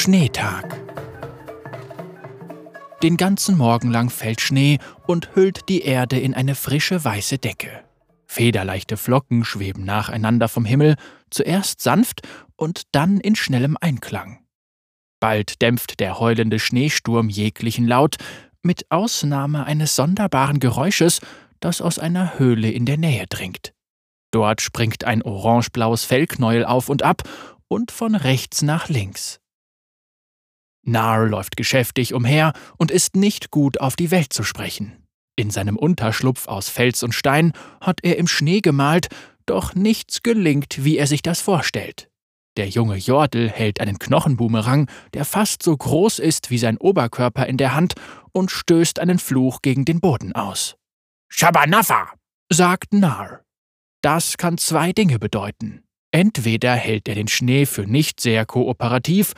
Schneetag. Den ganzen Morgen lang fällt Schnee und hüllt die Erde in eine frische weiße Decke. Federleichte Flocken schweben nacheinander vom Himmel, zuerst sanft und dann in schnellem Einklang. Bald dämpft der heulende Schneesturm jeglichen Laut, mit Ausnahme eines sonderbaren Geräusches, das aus einer Höhle in der Nähe dringt. Dort springt ein orangeblaues Fellknäuel auf und ab und von rechts nach links. Nar läuft geschäftig umher und ist nicht gut auf die Welt zu sprechen. In seinem Unterschlupf aus Fels und Stein hat er im Schnee gemalt, doch nichts gelingt, wie er sich das vorstellt. Der junge Jordel hält einen Knochenboomerang, der fast so groß ist wie sein Oberkörper in der Hand und stößt einen Fluch gegen den Boden aus. Shabanafa, sagt Nar. Das kann zwei Dinge bedeuten. Entweder hält er den Schnee für nicht sehr kooperativ,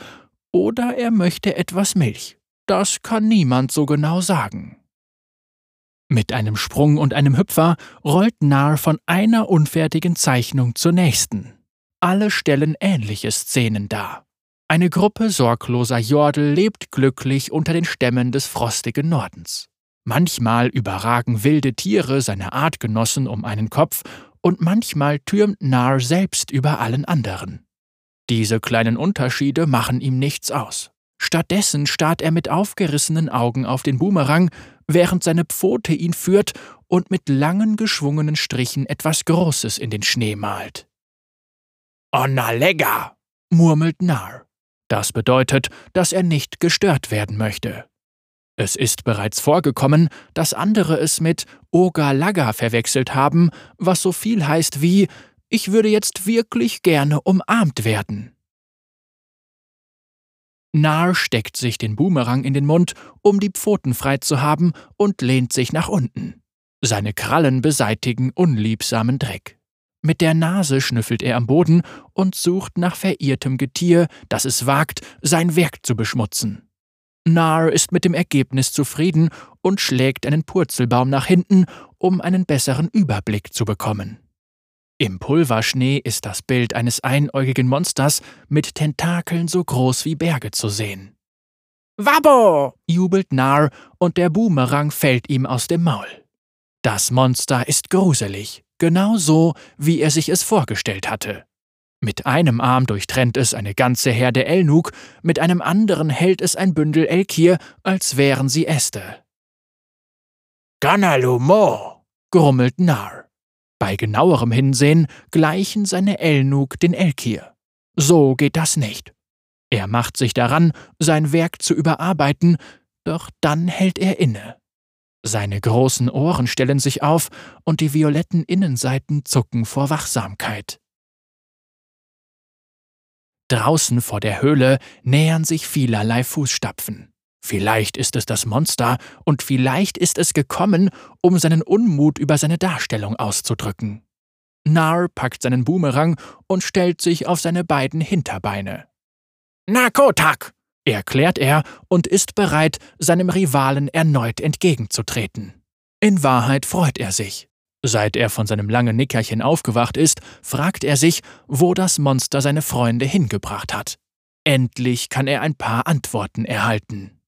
oder er möchte etwas Milch. Das kann niemand so genau sagen. Mit einem Sprung und einem Hüpfer rollt Nar von einer unfertigen Zeichnung zur nächsten. Alle stellen ähnliche Szenen dar. Eine Gruppe sorgloser Jordel lebt glücklich unter den Stämmen des frostigen Nordens. Manchmal überragen wilde Tiere seine Artgenossen um einen Kopf und manchmal türmt Nar selbst über allen anderen. Diese kleinen Unterschiede machen ihm nichts aus. Stattdessen starrt er mit aufgerissenen Augen auf den Boomerang, während seine Pfote ihn führt und mit langen geschwungenen Strichen etwas Großes in den Schnee malt. Onalega, murmelt Nar. Das bedeutet, dass er nicht gestört werden möchte. Es ist bereits vorgekommen, dass andere es mit Ogalaga verwechselt haben, was so viel heißt wie Ich würde jetzt wirklich gerne umarmt werden. Nar steckt sich den Boomerang in den Mund, um die Pfoten frei zu haben, und lehnt sich nach unten. Seine Krallen beseitigen unliebsamen Dreck. Mit der Nase schnüffelt er am Boden und sucht nach verirrtem Getier, das es wagt, sein Werk zu beschmutzen. Nar ist mit dem Ergebnis zufrieden und schlägt einen Purzelbaum nach hinten, um einen besseren Überblick zu bekommen. Im Pulverschnee ist das Bild eines einäugigen Monsters mit Tentakeln so groß wie Berge zu sehen. Wabbo! jubelt Nar und der Boomerang fällt ihm aus dem Maul. Das Monster ist gruselig, genau so, wie er sich es vorgestellt hatte. Mit einem Arm durchtrennt es eine ganze Herde Elnuk, mit einem anderen hält es ein Bündel Elkir, als wären sie Äste. Ganalumo, grummelt Nar. Bei genauerem Hinsehen gleichen seine Elnuk den Elkir. So geht das nicht. Er macht sich daran, sein Werk zu überarbeiten, doch dann hält er inne. Seine großen Ohren stellen sich auf und die violetten Innenseiten zucken vor Wachsamkeit. Draußen vor der Höhle nähern sich vielerlei Fußstapfen. Vielleicht ist es das Monster und vielleicht ist es gekommen, um seinen Unmut über seine Darstellung auszudrücken. Nar packt seinen Boomerang und stellt sich auf seine beiden Hinterbeine. Nakotak! erklärt er und ist bereit, seinem Rivalen erneut entgegenzutreten. In Wahrheit freut er sich. Seit er von seinem langen Nickerchen aufgewacht ist, fragt er sich, wo das Monster seine Freunde hingebracht hat. Endlich kann er ein paar Antworten erhalten.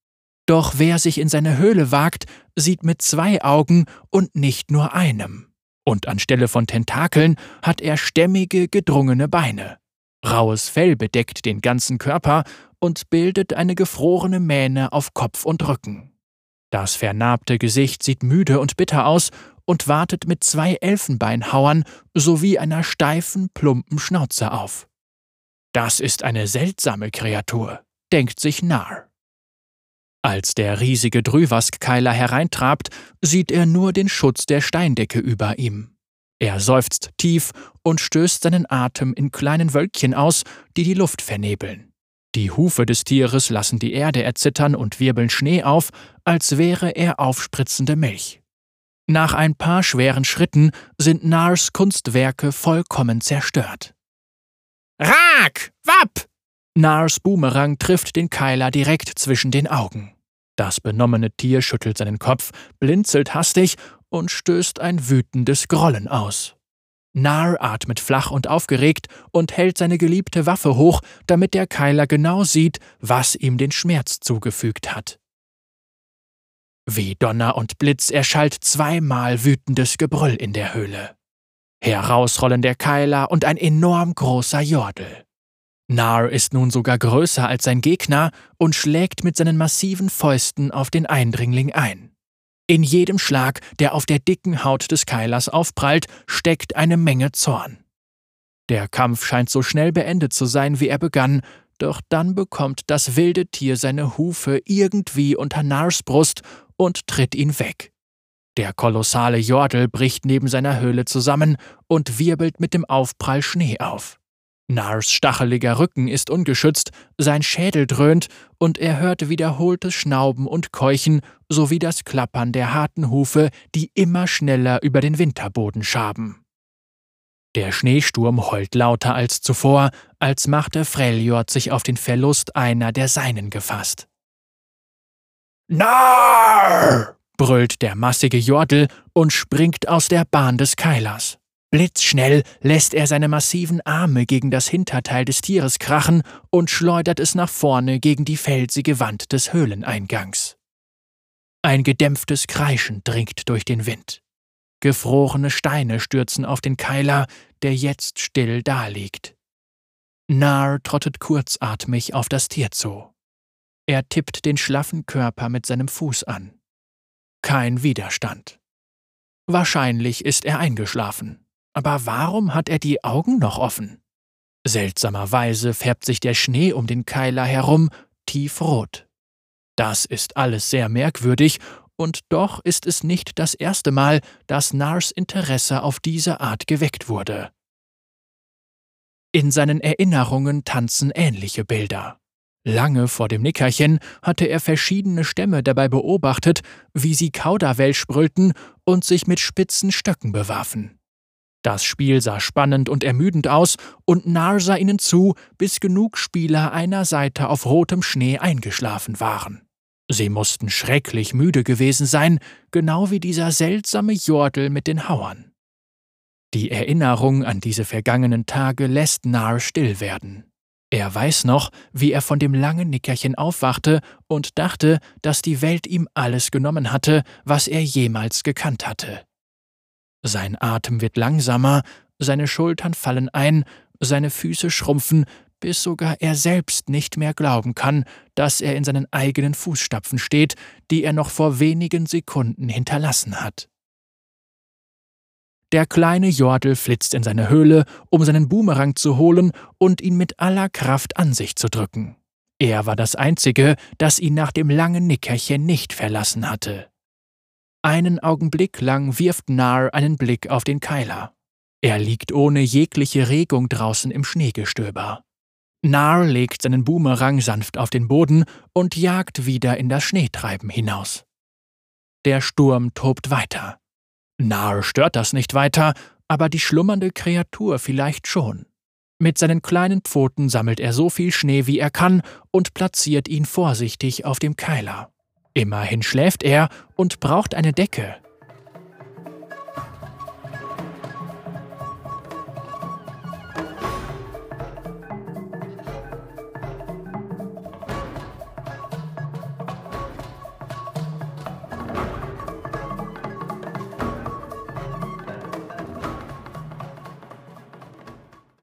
Doch wer sich in seine Höhle wagt, sieht mit zwei Augen und nicht nur einem. Und anstelle von Tentakeln hat er stämmige, gedrungene Beine. Raues Fell bedeckt den ganzen Körper und bildet eine gefrorene Mähne auf Kopf und Rücken. Das vernarbte Gesicht sieht müde und bitter aus und wartet mit zwei Elfenbeinhauern sowie einer steifen, plumpen Schnauze auf. Das ist eine seltsame Kreatur, denkt sich Nar. Als der riesige Drüwask-Keiler hereintrabt, sieht er nur den Schutz der Steindecke über ihm. Er seufzt tief und stößt seinen Atem in kleinen Wölkchen aus, die die Luft vernebeln. Die Hufe des Tieres lassen die Erde erzittern und wirbeln Schnee auf, als wäre er aufspritzende Milch. Nach ein paar schweren Schritten sind Nars Kunstwerke vollkommen zerstört. Rak! Wapp! Nars Boomerang trifft den Keiler direkt zwischen den Augen. Das benommene Tier schüttelt seinen Kopf, blinzelt hastig und stößt ein wütendes Grollen aus. Nar atmet flach und aufgeregt und hält seine geliebte Waffe hoch, damit der Keiler genau sieht, was ihm den Schmerz zugefügt hat. Wie Donner und Blitz erschallt zweimal wütendes Gebrüll in der Höhle. Herausrollen der Keiler und ein enorm großer Jordel. Nar ist nun sogar größer als sein Gegner und schlägt mit seinen massiven Fäusten auf den Eindringling ein. In jedem Schlag, der auf der dicken Haut des Keilers aufprallt, steckt eine Menge Zorn. Der Kampf scheint so schnell beendet zu sein, wie er begann, doch dann bekommt das wilde Tier seine Hufe irgendwie unter Nars Brust und tritt ihn weg. Der kolossale Jordel bricht neben seiner Höhle zusammen und wirbelt mit dem Aufprall Schnee auf. Nars stacheliger Rücken ist ungeschützt, sein Schädel dröhnt und er hört wiederholtes Schnauben und Keuchen sowie das Klappern der harten Hufe, die immer schneller über den Winterboden schaben. Der Schneesturm heult lauter als zuvor, als machte Freljord sich auf den Verlust einer der Seinen gefasst. Nar! brüllt der massige Jordel und springt aus der Bahn des Keilers. Blitzschnell lässt er seine massiven Arme gegen das Hinterteil des Tieres krachen und schleudert es nach vorne gegen die felsige Wand des Höhleneingangs. Ein gedämpftes Kreischen dringt durch den Wind. Gefrorene Steine stürzen auf den Keiler, der jetzt still daliegt. Nar trottet kurzatmig auf das Tier zu. Er tippt den schlaffen Körper mit seinem Fuß an. Kein Widerstand. Wahrscheinlich ist er eingeschlafen. Aber warum hat er die Augen noch offen? Seltsamerweise färbt sich der Schnee um den Keiler herum tiefrot. Das ist alles sehr merkwürdig, und doch ist es nicht das erste Mal, dass Nars Interesse auf diese Art geweckt wurde. In seinen Erinnerungen tanzen ähnliche Bilder. Lange vor dem Nickerchen hatte er verschiedene Stämme dabei beobachtet, wie sie Kauderwelsch brüllten und sich mit spitzen Stöcken bewarfen. Das Spiel sah spannend und ermüdend aus, und Nar sah ihnen zu, bis genug Spieler einer Seite auf rotem Schnee eingeschlafen waren. Sie mussten schrecklich müde gewesen sein, genau wie dieser seltsame Jordel mit den Hauern. Die Erinnerung an diese vergangenen Tage lässt Nar still werden. Er weiß noch, wie er von dem langen Nickerchen aufwachte und dachte, dass die Welt ihm alles genommen hatte, was er jemals gekannt hatte. Sein Atem wird langsamer, seine Schultern fallen ein, seine Füße schrumpfen, bis sogar er selbst nicht mehr glauben kann, dass er in seinen eigenen Fußstapfen steht, die er noch vor wenigen Sekunden hinterlassen hat. Der kleine Jordel flitzt in seine Höhle, um seinen Boomerang zu holen und ihn mit aller Kraft an sich zu drücken. Er war das Einzige, das ihn nach dem langen Nickerchen nicht verlassen hatte. Einen Augenblick lang wirft Nar einen Blick auf den Keiler. Er liegt ohne jegliche Regung draußen im Schneegestöber. Nar legt seinen Boomerang sanft auf den Boden und jagt wieder in das Schneetreiben hinaus. Der Sturm tobt weiter. Nar stört das nicht weiter, aber die schlummernde Kreatur vielleicht schon. Mit seinen kleinen Pfoten sammelt er so viel Schnee, wie er kann, und platziert ihn vorsichtig auf dem Keiler. Immerhin schläft er und braucht eine Decke.